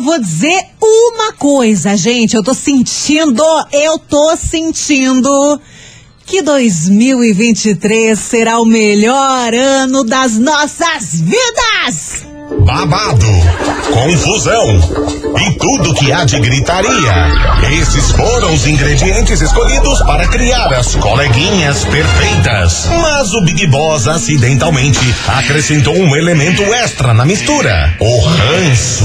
vou dizer uma coisa, gente. Eu tô sentindo, eu tô sentindo que 2023 será o melhor ano das nossas vidas! babado, confusão e tudo que há de gritaria. Esses foram os ingredientes escolhidos para criar as coleguinhas perfeitas. Mas o Big Boss acidentalmente acrescentou um elemento extra na mistura: o ranço.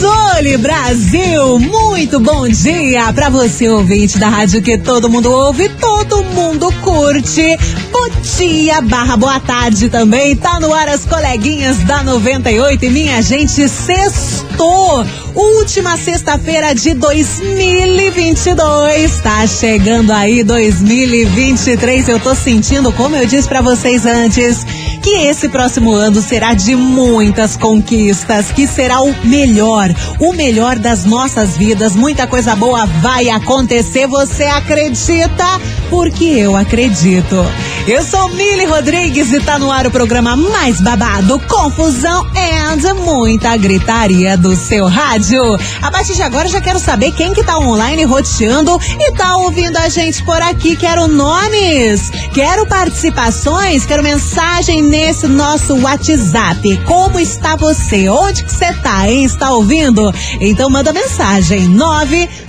Começou, Brasil! Muito bom dia para você, ouvinte da rádio que todo mundo ouve, todo mundo curte. Bom dia, barra boa tarde também. Tá no ar as coleguinhas da 98 e minha gente, sextou. Última sexta-feira de 2022. Tá chegando aí 2023. Eu tô sentindo, como eu disse para vocês antes, que esse próximo ano será de muitas conquistas, que será o melhor, o melhor das nossas vidas. Muita coisa boa vai acontecer. Você acredita? Porque eu acredito. Eu sou Mili Rodrigues e tá no ar o programa mais babado, confusão and muita gritaria do seu rádio. A partir de agora já quero saber quem que tá online roteando e tá ouvindo a gente por aqui. Quero nomes, quero participações, quero mensagem nesse nosso WhatsApp. Como está você? Onde que você tá, hein? Está ouvindo? Então manda mensagem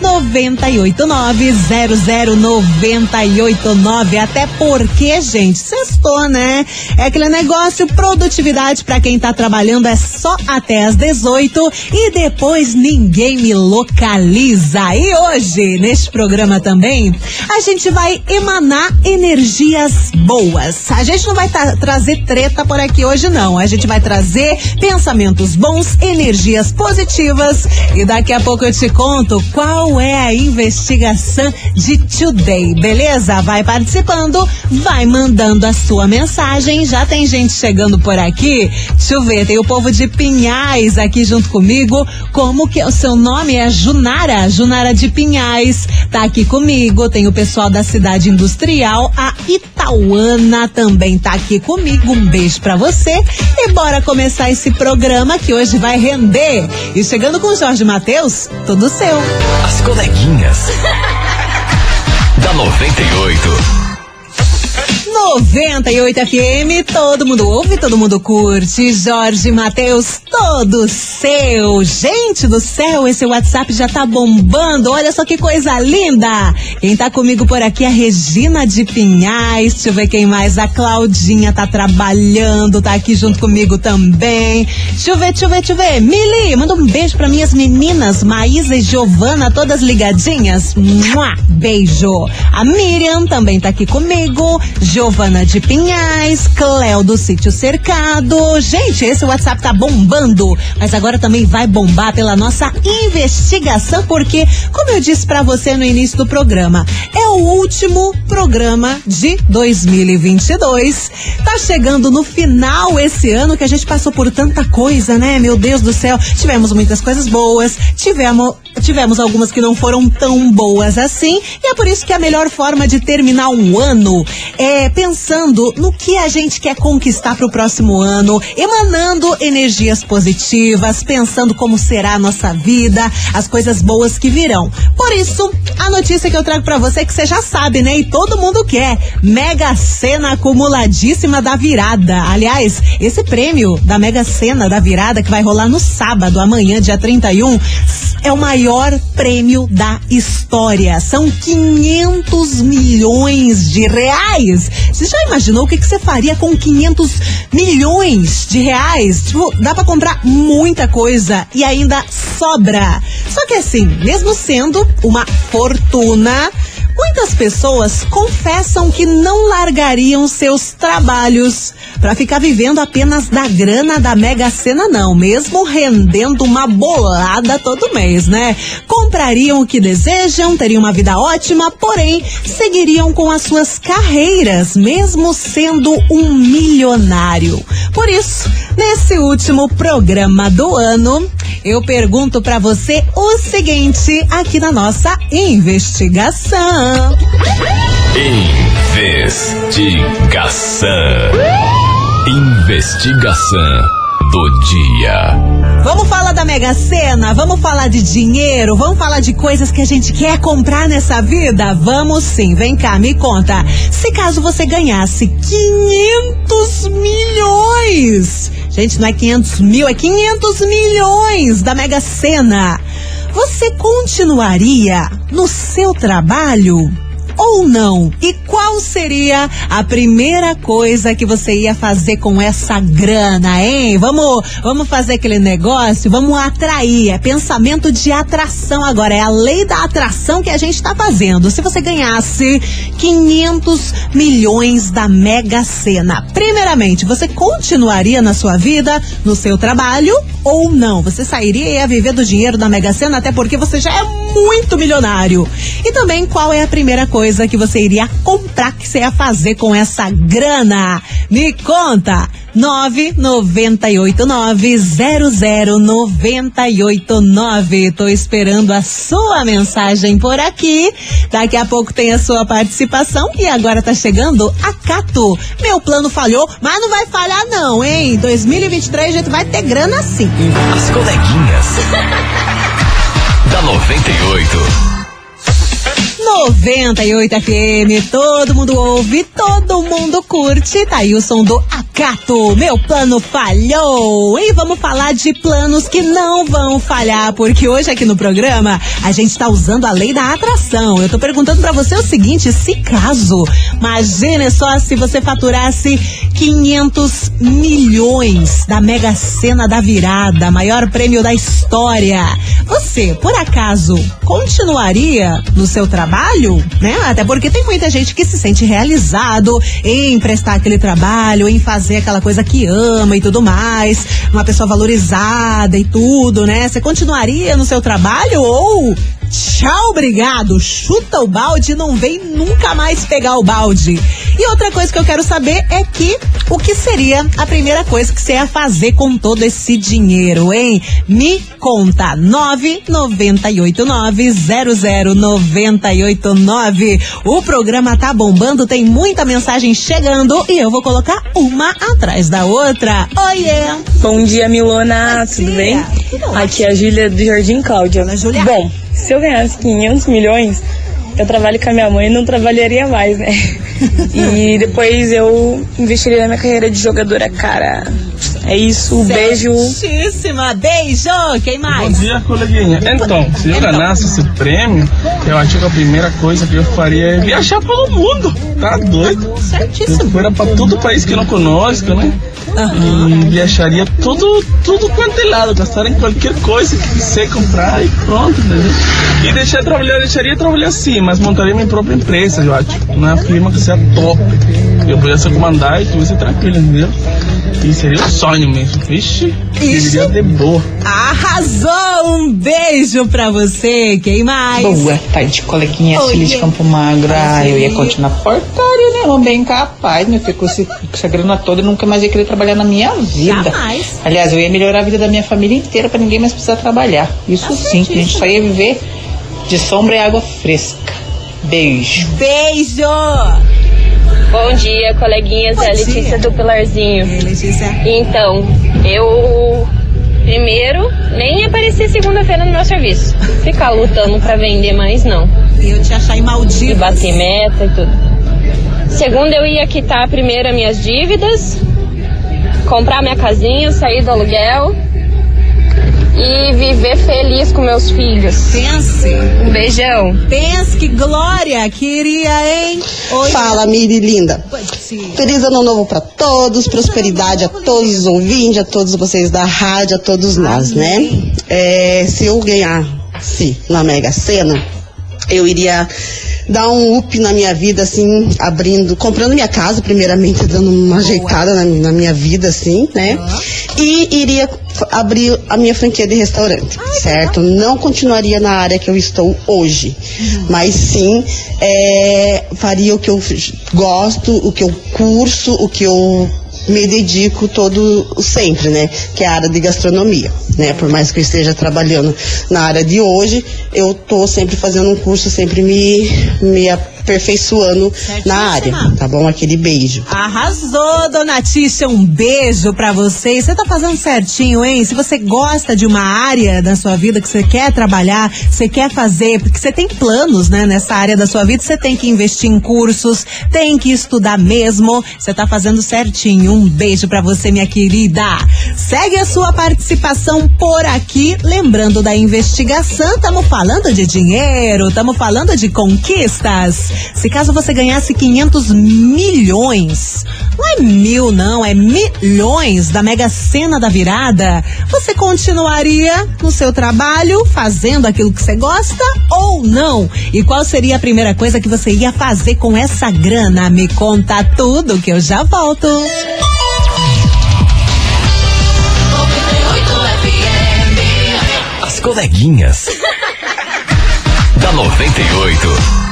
998900989 até porque, gente, sextou, né? É aquele negócio produtividade para quem tá trabalhando é só até as 18 e depois ninguém me localiza. E hoje, neste programa também, a gente vai emanar energias boas. A gente não vai trazer treta por aqui hoje, não. A gente vai trazer pensamentos bons, energias positivas. E daqui a pouco eu te conto qual é a investigação de today, beleza? Vai participando, vai mandando a sua mensagem. Já tem gente chegando por aqui. Deixa eu ver, tem o povo de Pinhais aqui junto comigo. Como que é o seu nome? É Junara, Junara de Pinhais. Tá aqui comigo. Tem o pessoal da cidade industrial, a Itauana também tá aqui comigo. Um beijo para você e bora começar esse programa que hoje vai render. E chegando com o Jorge Matheus, tudo seu. As coleguinhas da 98. 98 FM, todo mundo ouve, todo mundo curte. Jorge Matheus, todo seu. Gente do céu, esse WhatsApp já tá bombando. Olha só que coisa linda. Quem tá comigo por aqui é a Regina de Pinhais. Deixa eu ver quem mais. A Claudinha tá trabalhando, tá aqui junto comigo também. Deixa eu ver, deixa eu ver, deixa eu ver. Mili, manda um beijo pra minhas meninas, Maísa e Giovana, todas ligadinhas. Mua, beijo. A Miriam também tá aqui comigo. Giovana Giovana de Pinhais, Cléo do Sítio Cercado. Gente, esse WhatsApp tá bombando, mas agora também vai bombar pela nossa investigação, porque, como eu disse para você no início do programa, é o último programa de 2022. Tá chegando no final esse ano que a gente passou por tanta coisa, né? Meu Deus do céu, tivemos muitas coisas boas, tivemos tivemos algumas que não foram tão boas assim, e é por isso que a melhor forma de terminar um ano é pensando no que a gente quer conquistar para o próximo ano, emanando energias positivas, pensando como será a nossa vida, as coisas boas que virão. Por isso, a notícia que eu trago para você é que você já sabe, né? E todo mundo quer. Mega Sena acumuladíssima da virada. Aliás, esse prêmio da Mega Sena da virada que vai rolar no sábado, amanhã, dia 31, é o maior prêmio da história. São 500 milhões de reais. Você já imaginou o que, que você faria com 500 milhões de reais? Tipo, dá para comprar muita coisa e ainda sobra. Só que assim, mesmo sendo uma fortuna, Muitas pessoas confessam que não largariam seus trabalhos para ficar vivendo apenas da grana da Mega Sena, não, mesmo rendendo uma bolada todo mês, né? Comprariam o que desejam, teriam uma vida ótima, porém seguiriam com as suas carreiras, mesmo sendo um milionário. Por isso, Nesse último programa do ano, eu pergunto para você o seguinte aqui na nossa investigação. Investigação. Investigação do dia. Vamos falar da Mega Sena? Vamos falar de dinheiro? Vamos falar de coisas que a gente quer comprar nessa vida? Vamos sim. Vem cá, me conta. Se caso você ganhasse 500 milhões, gente, não é 500 mil, é 500 milhões da Mega Sena, você continuaria no seu trabalho? Ou não? E qual seria a primeira coisa que você ia fazer com essa grana, hein? Vamos, vamos fazer aquele negócio, vamos atrair. É pensamento de atração agora, é a lei da atração que a gente está fazendo. Se você ganhasse 500 milhões da Mega Sena, primeiramente, você continuaria na sua vida, no seu trabalho ou não? Você sairia e ia viver do dinheiro da Mega Sena, até porque você já é muito milionário. E também qual é a primeira coisa que você iria comprar, que você ia fazer com essa grana? Me conta! 998900989. Tô esperando a sua mensagem por aqui. Daqui a pouco tem a sua participação e agora tá chegando a Cato. Meu plano falhou, mas não vai falhar não, hein? 2023 a gente vai ter grana sim. As coleguinhas. da 98. 98 FM, todo mundo ouve, todo mundo curte. Tá aí o som do Acato, meu plano falhou. E vamos falar de planos que não vão falhar, porque hoje aqui no programa a gente tá usando a lei da atração. Eu tô perguntando para você o seguinte: se caso, imagine só se você faturasse 500 milhões da Mega Sena da virada, maior prêmio da história. Você, por acaso, continuaria no seu trabalho? Trabalho, né? Até porque tem muita gente que se sente realizado em prestar aquele trabalho, em fazer aquela coisa que ama e tudo mais, uma pessoa valorizada e tudo, né? Você continuaria no seu trabalho ou tchau, obrigado, chuta o balde e não vem nunca mais pegar o balde. E outra coisa que eu quero saber é que o que seria a primeira coisa que você ia fazer com todo esse dinheiro, hein? Me conta. 998900989. O programa tá bombando, tem muita mensagem chegando e eu vou colocar uma atrás da outra. Oiê! Bom dia, Milona. Tudo bem? Tudo Aqui é a Júlia do Jardim Cláudia. Júlia. Bom, se eu ganhasse 500 milhões, eu trabalho com a minha mãe e não trabalharia mais, né? e depois eu investiria na minha carreira de jogadora, cara. É isso, um beijo. Certíssima. Beijo. Quem Bom mais? dia, coleguinha. Então, se eu Então. ganhasse esse prêmio, eu acho que a primeira coisa que eu faria é viajar pelo mundo. Tá doido? Eu Certíssimo. fuera pra todo país que eu não conosco, né? Aham. E viajaria tudo, tudo quanto é lado, gastar em qualquer coisa que quiser comprar e pronto, entendeu? E deixar trabalhar, deixaria trabalhar sim, mas montaria minha própria empresa, eu acho. Uma firma que seja top. Eu pudesse comandar e tudo ser tranquilo, entendeu? E seria um sonho mesmo. Vixe, viveria de boa. Arrasou! Um beijo pra você. Quem mais? Boa tarde, coleguinha Oi, de Campo Magro. Ah, eu ia continuar portaria, né? Não bem capaz, meu filho, com, esse- com essa grana toda, eu nunca mais ia querer trabalhar na minha vida. Jamais. Aliás, eu ia melhorar a vida da minha família inteira pra ninguém mais precisar trabalhar. Isso Tá sim, que a gente só ia viver de sombra e água fresca. Beijo. Beijo! Bom dia, coleguinhas. Bom é a Letícia dia. do Pilarzinho. Ei, Letícia. Então, eu primeiro nem ia aparecer segunda-feira no meu serviço. Ficar lutando pra vender mais não. E eu te achar em E bater meta e tudo. Segundo, eu ia quitar primeiro as minhas dívidas, comprar minha casinha, sair do aluguel e viver feliz com meus filhos. Pense. Um beijão. Pense que glória queria, hein? Oi. Fala, Miri linda. Sim. Feliz ano novo pra todos, prosperidade a todos os ouvintes, a todos vocês da rádio, a todos nós, né? É, se eu ganhasse na Mega Sena, eu iria dar um up na minha vida, assim, abrindo, comprando minha casa, primeiramente, dando uma ajeitada na, na minha vida, assim, né? E iria abrir a minha franquia de restaurante, certo? Não continuaria na área que eu estou hoje, mas sim é, faria o que eu gosto, o que eu curso, o que eu me dedico todo sempre, né? Que é a área de gastronomia, né? Por mais que eu esteja trabalhando na área de hoje, eu tô sempre fazendo um curso, sempre me, me aperfeiçoando na área, tá bom? Aquele beijo. Arrasou, dona Tícia, um beijo pra você. Você tá fazendo certinho, hein? Se você gosta de uma área da sua vida que você quer trabalhar, você quer fazer, porque você tem planos, né, nessa área da sua vida, você tem que investir em cursos, tem que estudar mesmo. Você tá fazendo certinho. Um beijo pra você, minha querida. Segue a sua participação por aqui, lembrando da investigação, estamos falando de dinheiro, estamos falando de conquistas. Se caso você ganhasse 500 milhões, não é mil não, é milhões da Mega Sena da virada, você continuaria no seu trabalho, fazendo aquilo que você gosta ou não? E qual seria a primeira coisa que você ia fazer com essa grana? Me conta tudo que eu já volto. As coleguinhas. da 98.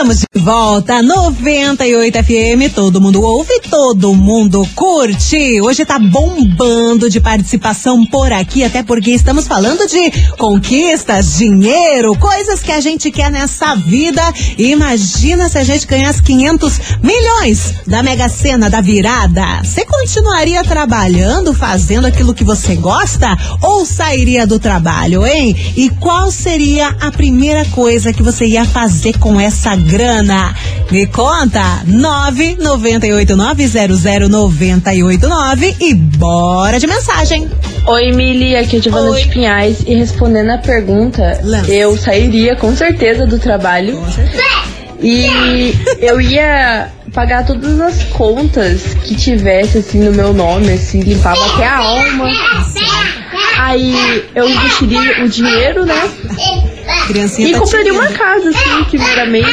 Estamos de volta, 98 FM, todo mundo ouve, todo mundo curte. Hoje tá bombando de participação por aqui, até porque estamos falando de conquistas, dinheiro, coisas que a gente quer nessa vida. Imagina se a gente ganhasse 500 milhões da Mega Sena da virada. Você continuaria trabalhando, fazendo aquilo que você gosta ou sairia do trabalho, hein? E qual seria a primeira coisa que você ia fazer com essa grana? Me conta, 998900989 e bora de mensagem. Oi, Mili, aqui é a Giovana Oi. de Pinhais. E respondendo a pergunta, Lança. eu sairia com certeza do trabalho. E eu ia pagar todas as contas que tivesse, assim, no meu nome, assim, limpava até a alma. Aí eu investiria o dinheiro, né? Criancinha E tá compraria uma casa, assim, primeiramente.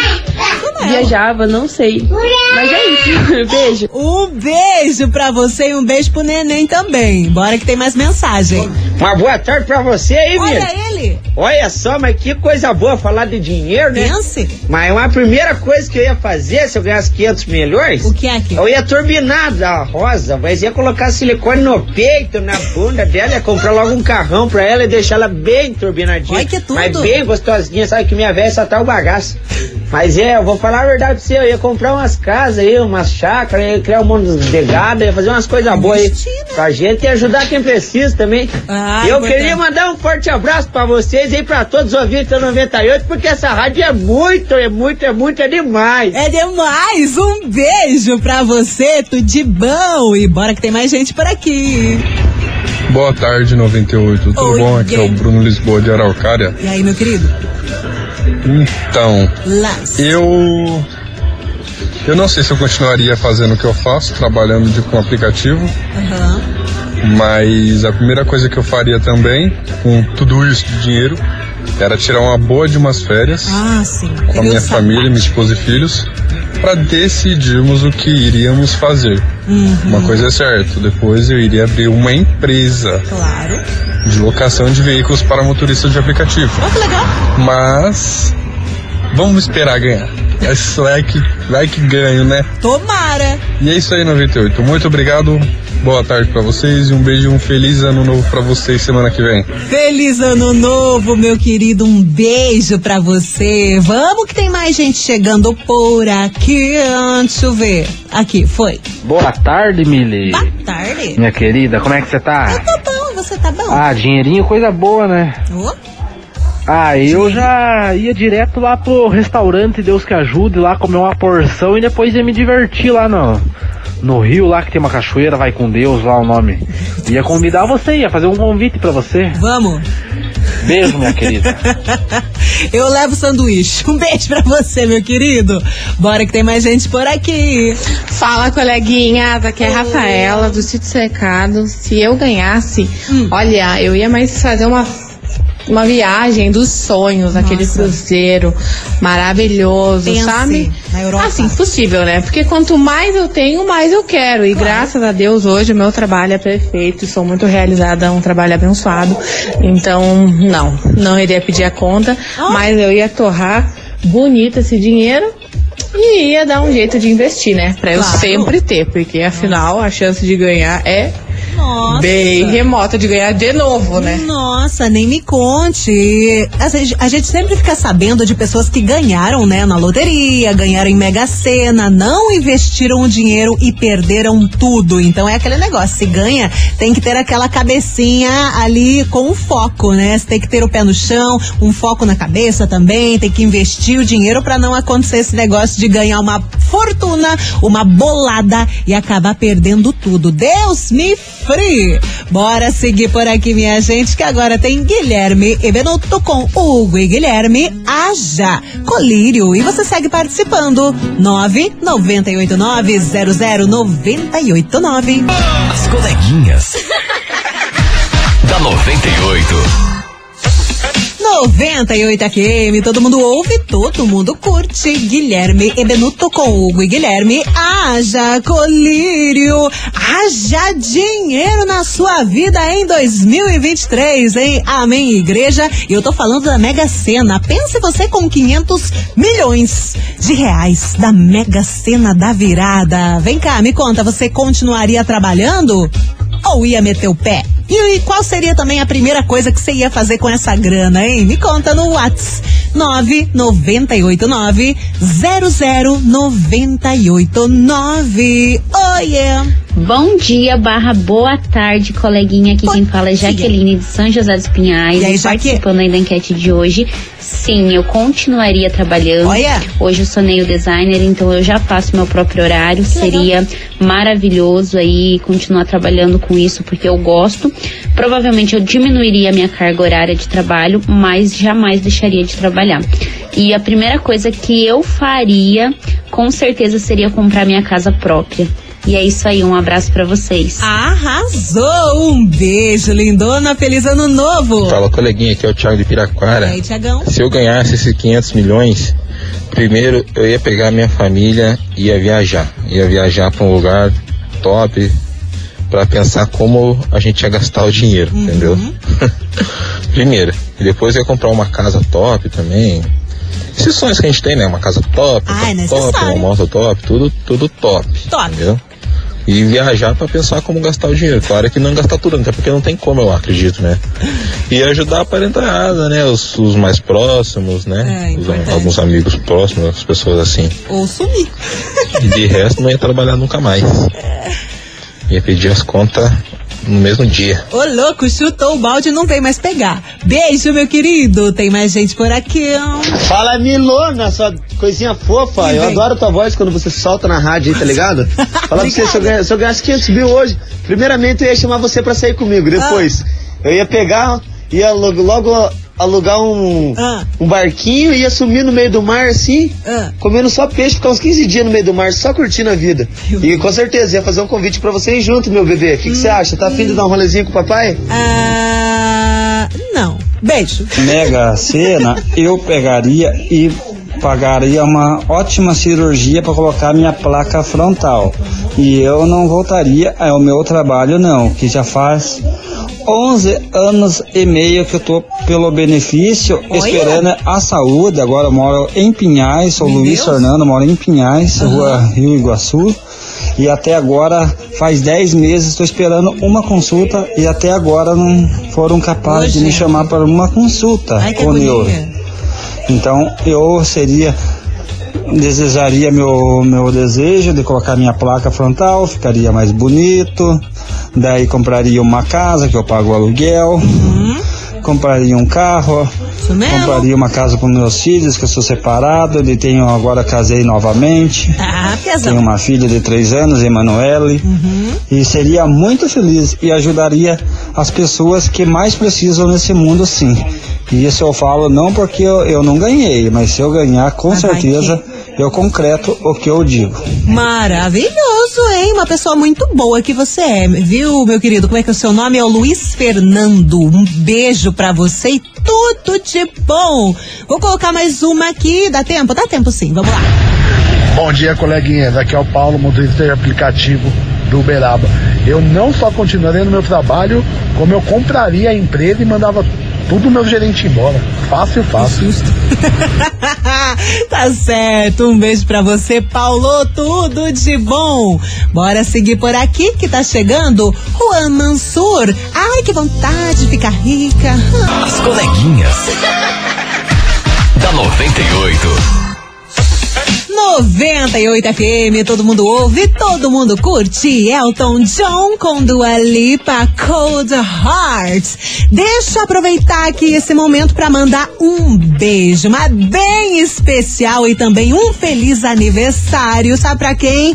Viajava, não sei. Mas é isso. Beijo. Um beijo pra você e um beijo pro neném também. Bora que tem mais mensagem. Uma boa tarde pra você aí, Olha Miriam. Ele. Olha só, mas que coisa boa falar de dinheiro, né? Pense. Mas uma primeira coisa que eu ia fazer se eu ganhasse 500 milhões, O que é que? eu ia turbinar da Rosa, mas ia colocar silicone no peito, na bunda dela, ia comprar logo um carrão pra ela e deixar ela bem turbinadinha. Olha que tudo. Mas bem gostosinha, sabe que minha velha só tá o bagaço. Mas é, eu vou falar a verdade pra você, eu ia comprar umas casas aí, umas chácaras, ia criar um mundo de gado, ia fazer umas coisas boas aí pra gente e ajudar quem precisa também. Ah, eu importante. queria mandar um forte abraço pra vocês e pra todos os ouvintes da 98, porque essa rádio é muito, é muito, é muito, é demais. É demais! Um beijo pra você, tudo de bom! E bora que tem mais gente por aqui. Boa tarde, 98. Tudo Oi, bom? Aqui é o. Bruno Lisboa de Araucária. E aí, meu querido? Então, eu. Eu não sei se eu continuaria fazendo o que eu faço, trabalhando de, com aplicativo, Aham. mas a primeira coisa que eu faria também, com tudo isso de dinheiro, era tirar uma boa de umas férias Ah, com a minha família, minha esposa e filhos, para decidirmos o que iríamos fazer. Uhum. Uma coisa é certa, depois eu iria abrir uma empresa Claro. De locação de veículos para motoristas de aplicativo. Olha que legal. Mas vamos esperar ganhar. Isso é que vai que ganho, né? Tomara. E é isso aí, 98. Muito obrigado. Boa tarde pra vocês e um beijo um feliz ano novo pra vocês semana que vem. Feliz ano novo, meu querido. Um beijo pra você. Vamos que tem mais gente chegando por aqui. Deixa eu ver. Aqui, foi. Boa tarde, Mili. Boa tarde. Minha querida, como é que você tá? Tá bom, você tá bom? Ah, dinheirinho, coisa boa, né? Ô, Ah, eu já ia direto lá pro restaurante Deus que ajude, lá comer uma porção e depois ia me divertir lá no, no rio, lá que tem uma cachoeira, vai com Deus lá o nome. Ia convidar você, ia fazer um convite pra você. Vamos. Beijo, minha querida. Eu levo sanduíche. Um beijo pra você, meu querido. Bora que tem mais gente por aqui. Fala, coleguinhas. Aqui é a Rafaela, do Sítio Cercado. Se eu ganhasse, Hum. olha, eu ia mais fazer uma, uma viagem dos sonhos, aquele Nossa. cruzeiro maravilhoso, Pense sabe? na Europa. Assim, possível, né? Porque quanto mais eu tenho, mais eu quero. E graças a Deus, hoje o meu trabalho é perfeito. Sou muito realizada, é um trabalho abençoado. Então, não, não iria pedir a conta, mas eu ia torrar bonito esse dinheiro E ia dar um jeito de investir, né? Pra eu Claro. sempre ter, porque afinal a chance de ganhar é Nossa. bem remota de ganhar de novo, né? Nossa, nem me conte. A gente, a gente sempre fica sabendo de pessoas que ganharam, né, na loteria, ganharam em Mega Sena, não investiram o dinheiro e perderam tudo. Então é aquele negócio, se ganha, tem que ter aquela cabecinha ali com foco, né? Você tem que ter o pé no chão, um foco na cabeça também, tem que investir o dinheiro pra não acontecer esse negócio de ganhar uma fortuna, uma bolada e acabar perdendo tudo. Deus me free. Bora seguir por aqui, minha gente, que agora tem Guilherme e Benuto com Hugo e Guilherme Aja Colírio. E você segue participando. 998900989. As coleguinhas. da 98. 98 FM, todo mundo ouve, todo mundo curte. Guilherme e Benuto com Hugo e Guilherme. Haja colírio, haja dinheiro na sua vida em 2023, hein? Amém, igreja. E eu tô falando da Mega Sena. Pense você com 500 milhões de reais da Mega Sena da virada. Vem cá, me conta, você continuaria trabalhando? Ou ia meter o pé? E qual seria também a primeira coisa que você ia fazer com essa grana, hein? Me conta no Whats 998900989. Oh yeah! Bom dia, barra boa tarde, coleguinha. Aqui quem fala é Jaqueline de São José dos Pinhais. E aí, E Jaque? participando aí da enquete de hoje. Sim, eu continuaria trabalhando. Olha. Hoje eu sou nail designer, então eu já faço meu próprio horário. Seria maravilhoso aí continuar trabalhando com isso, porque eu gosto. Provavelmente eu diminuiria a minha carga horária de trabalho, mas jamais deixaria de trabalhar. E a primeira coisa que eu faria, com certeza, seria comprar minha casa própria. E é isso aí, um abraço pra vocês. Arrasou! Um beijo, lindona. Feliz ano novo! Fala, coleguinha, aqui é o Thiago de E Piraquara. aí, Tiagão? Se eu ganhasse esses 500 milhões, primeiro eu ia pegar minha família e ia viajar. Ia viajar para um lugar top para pensar como a gente ia gastar o dinheiro, Uhum. entendeu? primeiro. E depois eu ia comprar uma casa top também. Esses sonhos que a gente tem, né? Uma casa top, Ah, é top, top, necessário. uma moto top, tudo, tudo top. Top. Entendeu? E viajar para pensar como gastar o dinheiro. Claro que não gastar tudo, até porque não tem como, eu acredito, né? E ajudar a parentada, né? Os, os mais próximos, né? É, Os- alguns amigos próximos, as pessoas assim. Ou sumir. E de resto não ia trabalhar nunca mais. Ia pedir as contas no mesmo dia. Ô, louco, chutou o balde e não vem mais pegar. Beijo, meu querido. Tem mais gente por aqui. ó. Fala, Milona, sua coisinha fofa. Eu adoro tua voz quando você solta na rádio aí, tá ligado? Fala pra você, se eu, ganha- se eu ganhasse 500 mil hoje, primeiramente eu ia chamar você pra sair comigo. Depois, eu ia pegar, ia logo, logo alugar um, um barquinho e ia sumir no meio do mar assim, comendo só peixe, ficar uns 15 dias no meio do mar, só curtindo a vida. E com certeza ia fazer um convite pra você ir junto, meu bebê. O que você acha? Tá afim de dar um rolezinho com o papai? Ah, não. Beijo. Mega Sena, eu pegaria e pagaria uma ótima cirurgia para colocar minha placa frontal. E eu não voltaria ao meu trabalho não, que já faz 11 anos e meio que eu tô pelo benefício, Olha. esperando a saúde. Agora eu moro em Pinhais, sou Meu Luiz Deus. Fernando, moro em Pinhais, rua Rio Iguaçu. E até agora, faz 10 meses, estou esperando uma consulta e até agora não foram capazes de me chamar para uma consulta Ai, com o neuro. Então eu seria, desejaria meu, meu desejo de colocar minha placa frontal, ficaria mais bonito. Daí compraria uma casa que eu pago o aluguel. Compraria um carro. Compraria uma casa para meus filhos, que eu sou separado. E tenho agora casei novamente. Ah, Tenho uma filha de três anos, Emanuele, e seria muito feliz e ajudaria as pessoas que mais precisam nesse mundo, sim. E isso eu falo não porque eu, eu não ganhei, mas se eu ganhar, com certeza eu concreto o que eu digo. Maravilhoso, hein? Uma pessoa muito boa que você é, viu, meu querido? Como é que é o seu nome? É o Luiz Fernando. Um beijo pra você e tudo de bom. Vou colocar mais uma aqui. Dá tempo? Dá tempo sim. Vamos lá. Bom dia, coleguinhas. Aqui é o Paulo, motorista de aplicativo do Uberaba. Eu não só continuaria no meu trabalho, como eu compraria a empresa e mandava tudo meu gerente embora. Fácil, fácil. tá certo. Um beijo pra você, Paulo. Tudo de bom. Bora seguir por aqui que tá chegando Juan Mansur. Ai, que vontade de ficar rica. As coleguinhas. da 98. 98 FM, todo mundo ouve, todo mundo curte. Elton John com Dua Lipa, Cold Hearts. Deixa eu aproveitar aqui esse momento para mandar um beijo, mas bem especial e também um feliz aniversário, sabe pra quem?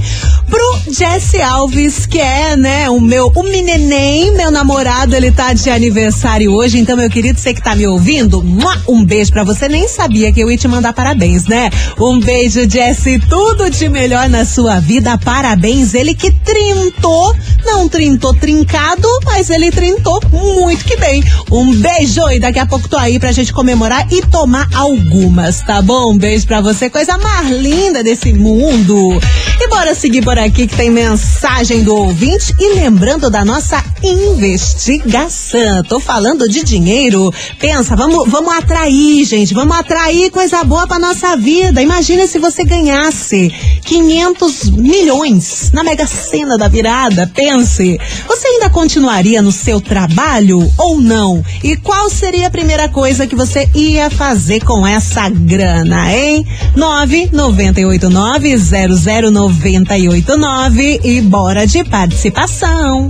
Pro Jesse Alves, que é, né, o meu, o meneném, meu namorado, ele tá de aniversário hoje, então, meu querido, você que tá me ouvindo, um beijo pra você, nem sabia que eu ia te mandar parabéns, né? Um beijo, Jesse tudo de melhor na sua vida. Parabéns, ele que trintou, não trintou trincado, mas ele trintou muito que bem. Um beijo e daqui a pouco tô aí pra gente comemorar e tomar algumas, tá bom? Um beijo pra você, coisa mais linda desse mundo. E bora seguir por aqui que tem mensagem do ouvinte e lembrando da nossa investigação. Tô falando de dinheiro. Pensa, vamos, vamos atrair, gente, vamos atrair coisa boa pra nossa vida. Imagina se você ganhasse 500 milhões na Mega Sena da virada, pense. Você ainda continuaria no seu trabalho ou não? E qual seria a primeira coisa que você ia fazer com essa grana, hein? 998900989 e bora de participação.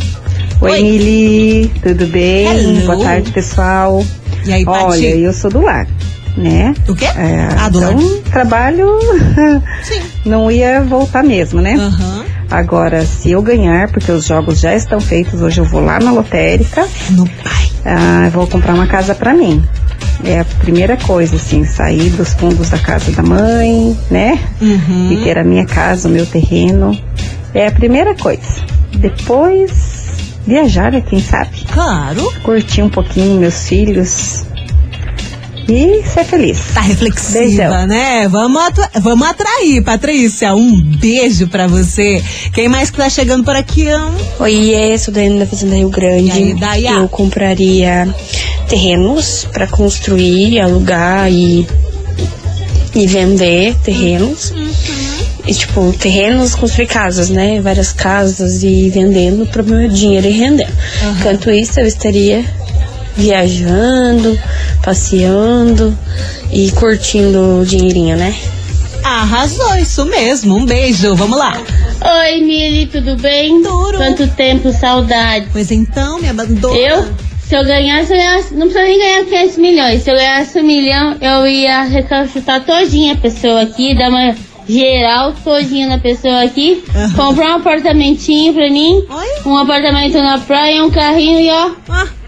Oi, Mili, tudo bem? Hello. Boa tarde, pessoal. E aí, Pati? Olha, eu sou do lar, né? O quê? É, Ah, do então, trabalho não ia voltar mesmo, né? Agora, se eu ganhar, porque os jogos já estão feitos, hoje eu vou lá na lotérica. No pai. Ah, vou comprar uma casa pra mim. É a primeira coisa, assim, sair dos fundos da casa da mãe, né? Uhum. E ter a minha casa, o meu terreno. É a primeira coisa. Depois, viajar, né? Quem sabe? Claro. Curtir um pouquinho meus filhos. E ser feliz. Tá reflexiva, Beijão. né? Vamos, vamos atrair, Patrícia. Um beijo pra você. Quem mais que tá chegando por aqui? Oi, sou Daiane da Fazenda Rio Grande. E aí? Eu compraria terrenos para construir, alugar e, e vender terrenos. Uhum. E, tipo, terrenos, construir casas, né? Várias casas e vendendo para o meu dinheiro ir rendendo. Enquanto isso, eu estaria viajando, passeando e curtindo o dinheirinho, né? Arrasou, isso mesmo. Um beijo. Vamos lá. Oi, Mili, tudo bem? Quanto tempo, saudade. Pois então, me abandonou. Eu? Se eu ganhasse, eu ganhasse, não precisa nem ganhar 500 milhões. Se eu ganhasse um milhão, eu ia recachutar todinha a pessoa aqui, dar uma geral todinha na pessoa aqui, comprar um apartamentinho pra mim, um apartamento na praia, um carrinho e ó,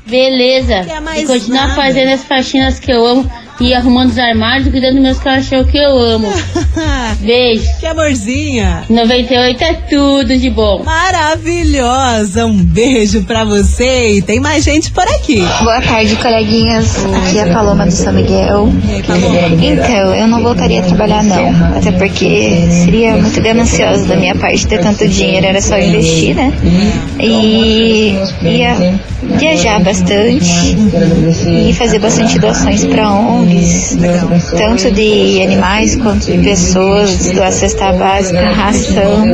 beleza. E continuar fazendo as faxinas que eu amo e arrumando os armários, cuidando dos meus cachorros que eu amo. Beijo. Que amorzinha. 98 é tudo de bom. Maravilhosa. Um beijo pra você. E tem mais gente por aqui. Boa tarde, coleguinhas. Aqui é a Paloma do São Miguel. Então, eu não voltaria a trabalhar, não. Até porque seria muito ganancioso da minha parte ter tanto dinheiro, era só investir, né? E ia viajar bastante e fazer bastante doações para ONGs, tanto de animais quanto de pessoas, doar cesta básica, ração,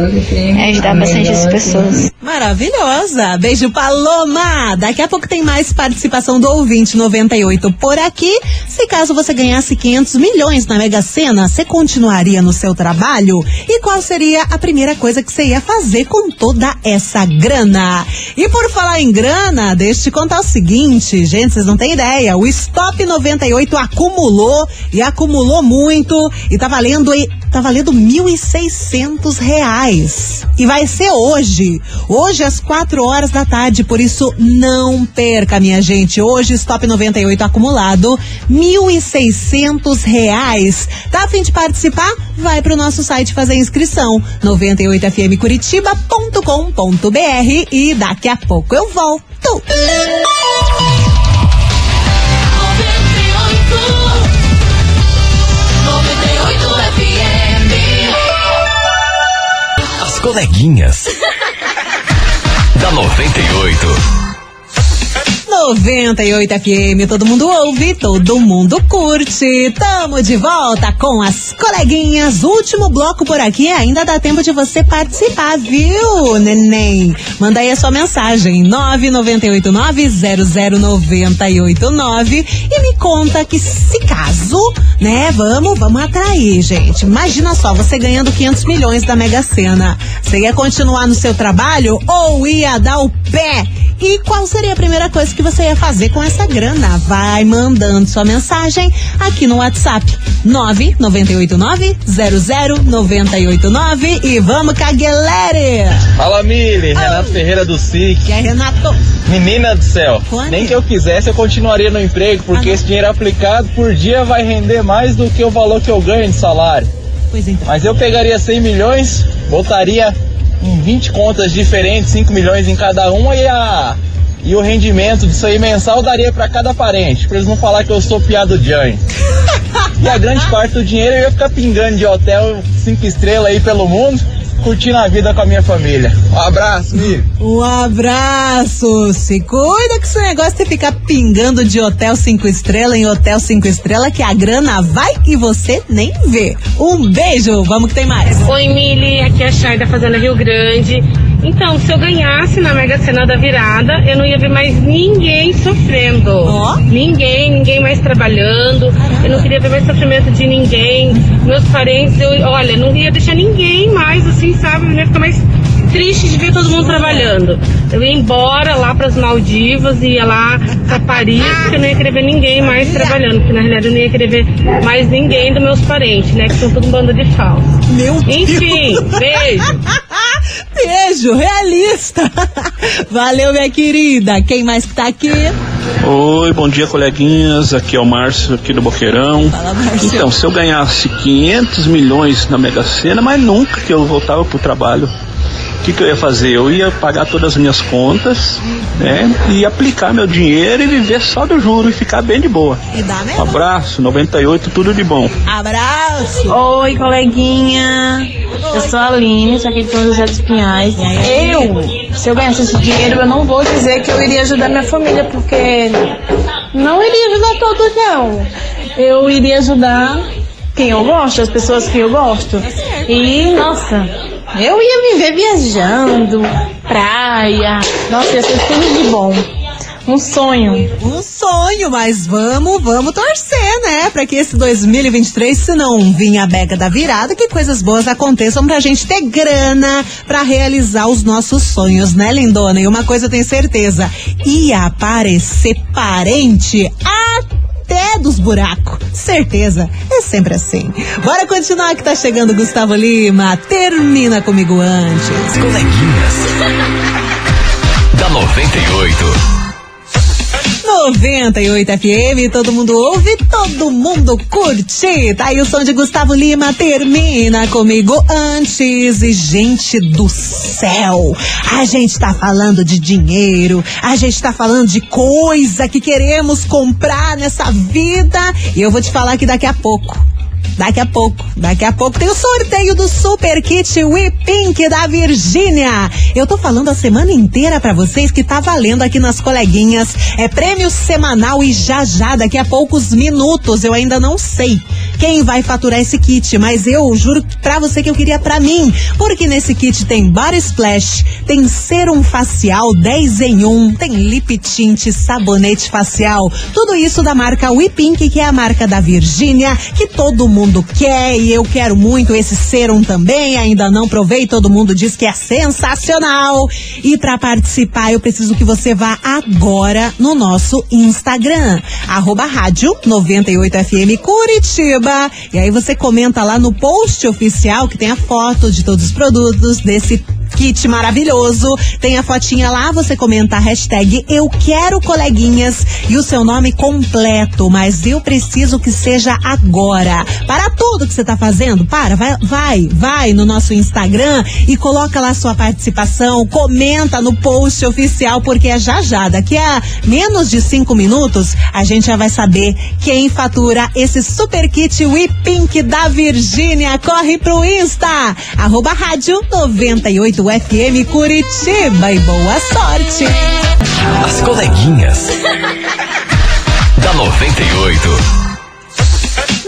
é ajudar bastante as pessoas. Maravilhosa. Beijo, Paloma. Daqui a pouco tem mais participação do ouvinte 98 por aqui. Se caso você ganhasse 500 milhões na Mega Sena, você continuaria no seu trabalho? E qual seria a primeira coisa que você ia fazer com toda essa grana? E por falar em grana, deixa eu te contar o seguinte, gente, vocês não têm ideia. O Stop 98 acumulou e acumulou muito e tá valendo aí tá valendo 1.600 reais. E vai ser hoje. Hoje às 4 horas da tarde, por isso não perca, minha gente. Hoje, Stop 98 acumulado, 1.600 reais. Tá a fim de participar? Vai pro nosso site fazer inscrição, 98fmcuritiba.com.br e daqui a pouco eu volto. As coleguinhas. Da 98. 98 FM, todo mundo ouve, todo mundo curte. Tamo de volta com as coleguinhas. Último bloco por aqui, ainda dá tempo de você participar, viu, neném? Manda aí a sua mensagem, 998900989 e me conta que se caso, né, vamos, vamos atrair, gente. Imagina só, você ganhando 500 milhões da Mega Sena. Você ia continuar no seu trabalho ou ia dar o pé? E qual seria a primeira coisa que você ia fazer com essa grana? Vai mandando sua mensagem aqui no WhatsApp 998900989 e vamos com a galera! Fala, Mili, Renato Ferreira do SIC. Que é Renato? Menina do céu, Quando? nem que eu quisesse eu continuaria no emprego, porque esse dinheiro aplicado por dia vai render mais do que o valor que eu ganho de salário. Pois então. Mas eu pegaria 100 milhões, botaria em 20 contas diferentes, 5 milhões em cada uma e a e o rendimento disso aí mensal daria para cada parente, pra eles não falar que eu sou piado Jane. E a grande parte do dinheiro eu ia ficar pingando de hotel 5 estrelas aí pelo mundo, curtindo a vida com a minha família. Um abraço, Mili. Um abraço! Se cuida que esse negócio de ficar pingando de hotel cinco estrelas em hotel cinco estrelas, que a grana vai e você nem vê. Um beijo, vamos que tem mais. Oi, Mili, aqui é a Chay da Fazenda Rio Grande. Então, se eu ganhasse na Mega Sena da virada, eu não ia ver mais ninguém sofrendo. Ninguém, ninguém mais trabalhando. Eu não queria ver mais sofrimento de ninguém. Meus parentes, eu, olha, não ia deixar ninguém mais, assim, sabe? Eu ia ficar mais triste de ver todo mundo trabalhando. Eu ia embora lá para as Maldivas, ia lá para Paris, porque eu não ia querer ver ninguém mais trabalhando, porque na realidade eu não ia querer ver mais ninguém dos meus parentes, né? Que são todo um bando de falso. Meu Enfim, beijo. Beijo, realista. Valeu, minha querida. Quem mais que tá aqui? Oi, bom dia, coleguinhas. Aqui é o Márcio, aqui do Boqueirão. Então, se eu ganhasse 500 milhões na Mega Sena, mas nunca que eu voltava pro trabalho, o que, que eu ia fazer? Eu ia pagar todas as minhas contas, né? E aplicar meu dinheiro e viver só do juro e ficar bem de boa. E dá Um mesmo. abraço, 98, tudo de bom. Abraço! Oi, coleguinha. Eu sou a Aline, sou aqui de São José dos Pinhais. Eu, se eu ganhasse esse dinheiro, eu não vou dizer que eu iria ajudar minha família, porque não iria ajudar todos, não. Eu iria ajudar quem eu gosto, as pessoas que eu gosto. E, nossa, eu ia viver viajando, praia. Nossa, ia ser tudo de bom. Um sonho. Um sonho, mas vamos, vamos torcer, né? Pra que esse 2023, se não vir a beca da virada, que coisas boas aconteçam pra gente ter grana pra realizar os nossos sonhos, né, lindona? E uma coisa eu tenho certeza, ia aparecer parente até dos buracos. Certeza, é sempre assim. Bora continuar que tá chegando Gustavo Lima. Termina comigo antes. Coleguinhas. da 98. 98 FM, todo mundo ouve, todo mundo curte. Tá aí o som de Gustavo Lima, termina comigo antes. E gente do céu, a gente tá falando de dinheiro, a gente tá falando de coisa que queremos comprar nessa vida. E eu vou te falar que daqui a pouco. Daqui a pouco, daqui a pouco tem o sorteio do Super Kit We Pink da Virgínia. Eu tô falando a semana inteira pra vocês que tá valendo aqui nas coleguinhas. É prêmio semanal e já já, daqui a poucos minutos, eu ainda não sei quem vai faturar esse kit, mas eu juro pra você que eu queria pra mim, porque nesse kit tem Body Splash, tem serum facial 10 em 1, tem lip tint, sabonete facial, tudo isso da marca We Pink, que é a marca da Virgínia, que todo mundo quer e eu quero muito esse serum também, ainda não provei, todo mundo diz que é sensacional. E para participar, eu preciso que você vá agora no nosso Instagram, arroba rádio 98FM Curitiba. E aí você comenta lá no post oficial que tem a foto de todos os produtos desse kit maravilhoso. Tem a fotinha lá, você comenta a hashtag Eu Quero Coleguinhas e o seu nome completo, mas eu preciso que seja agora. Para tudo que você tá fazendo, para, vai, vai, vai no nosso Instagram e coloca lá sua participação, comenta no post oficial, porque é já já, daqui a menos de cinco minutos, a gente já vai saber quem fatura esse super kit We Pink da Virgínia. Corre pro Insta, arroba rádio 98 FM Curitiba e boa sorte. As coleguinhas. da 98.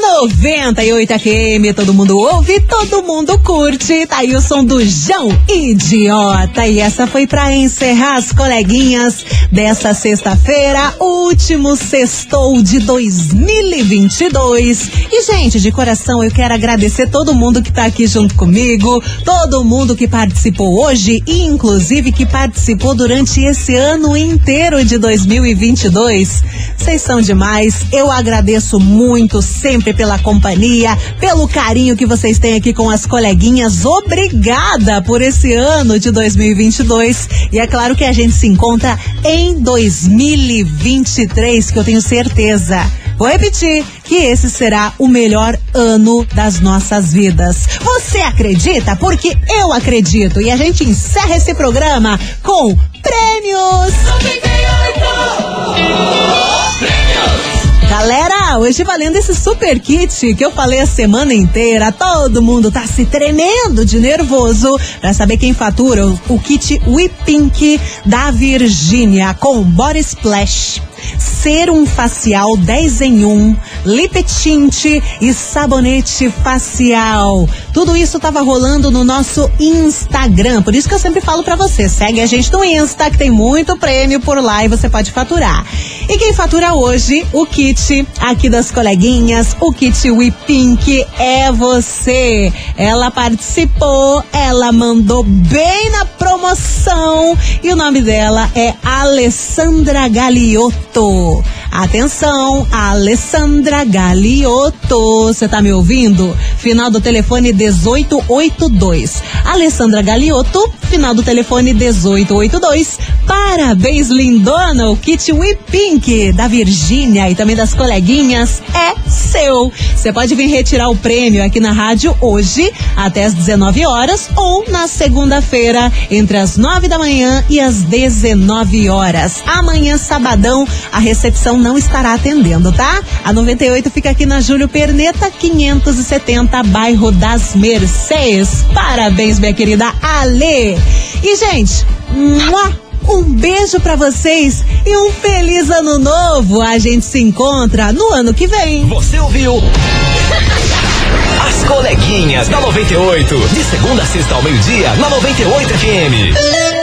98 FM, todo mundo ouve, todo mundo curte. Tá aí o som do João Idiota. E essa foi pra encerrar as coleguinhas dessa sexta-feira, último sextou de 2022. E, gente, de coração, eu quero agradecer todo mundo que tá aqui junto comigo, todo mundo que participou hoje e, inclusive, que participou durante esse ano inteiro de 2022. Vocês são demais. Eu agradeço muito sempre pela companhia, pelo carinho que vocês têm aqui com as coleguinhas. Obrigada por esse ano de 2022. E é claro que a gente se encontra em 2023, que eu tenho certeza. Vou repetir que esse será o melhor ano das nossas vidas. Você acredita? Porque eu acredito. E a gente encerra esse programa com prêmios. Galera, hoje valendo esse super kit que eu falei a semana inteira, todo mundo tá se tremendo de nervoso pra saber quem fatura o, o kit Whippink da Virgínia com Body Splash. Serum facial 10 em 1, lip tint e sabonete facial. Tudo isso tava rolando no nosso Instagram, por isso que eu sempre falo para você, segue a gente no Insta que tem muito prêmio por lá e você pode faturar. E quem fatura hoje o kit aqui das coleguinhas, o kit We Pink é você. Ela participou, ela mandou bem na promoção e o nome dela é Alessandra Galiotto. Atenção, Alessandra Galiotto. Você tá me ouvindo? Final do telefone 1882. Alessandra Galiotto, final do telefone 1882. Parabéns, lindona! O kit We Pink da Virgínia e também das coleguinhas é seu. Você pode vir retirar o prêmio aqui na rádio hoje até as 19 horas ou na segunda-feira entre as 9 da manhã e as 19 horas. Amanhã, sabadão, a recepção não estará atendendo, tá? A 98 fica aqui na Júlio Perneta, 570, bairro das Mercês. Parabéns, minha querida Ale. E, gente, mua, um beijo para vocês e um feliz ano novo. A gente se encontra no ano que vem. Você ouviu? As coleguinhas da 98. De segunda a sexta ao meio-dia, na 98 FM.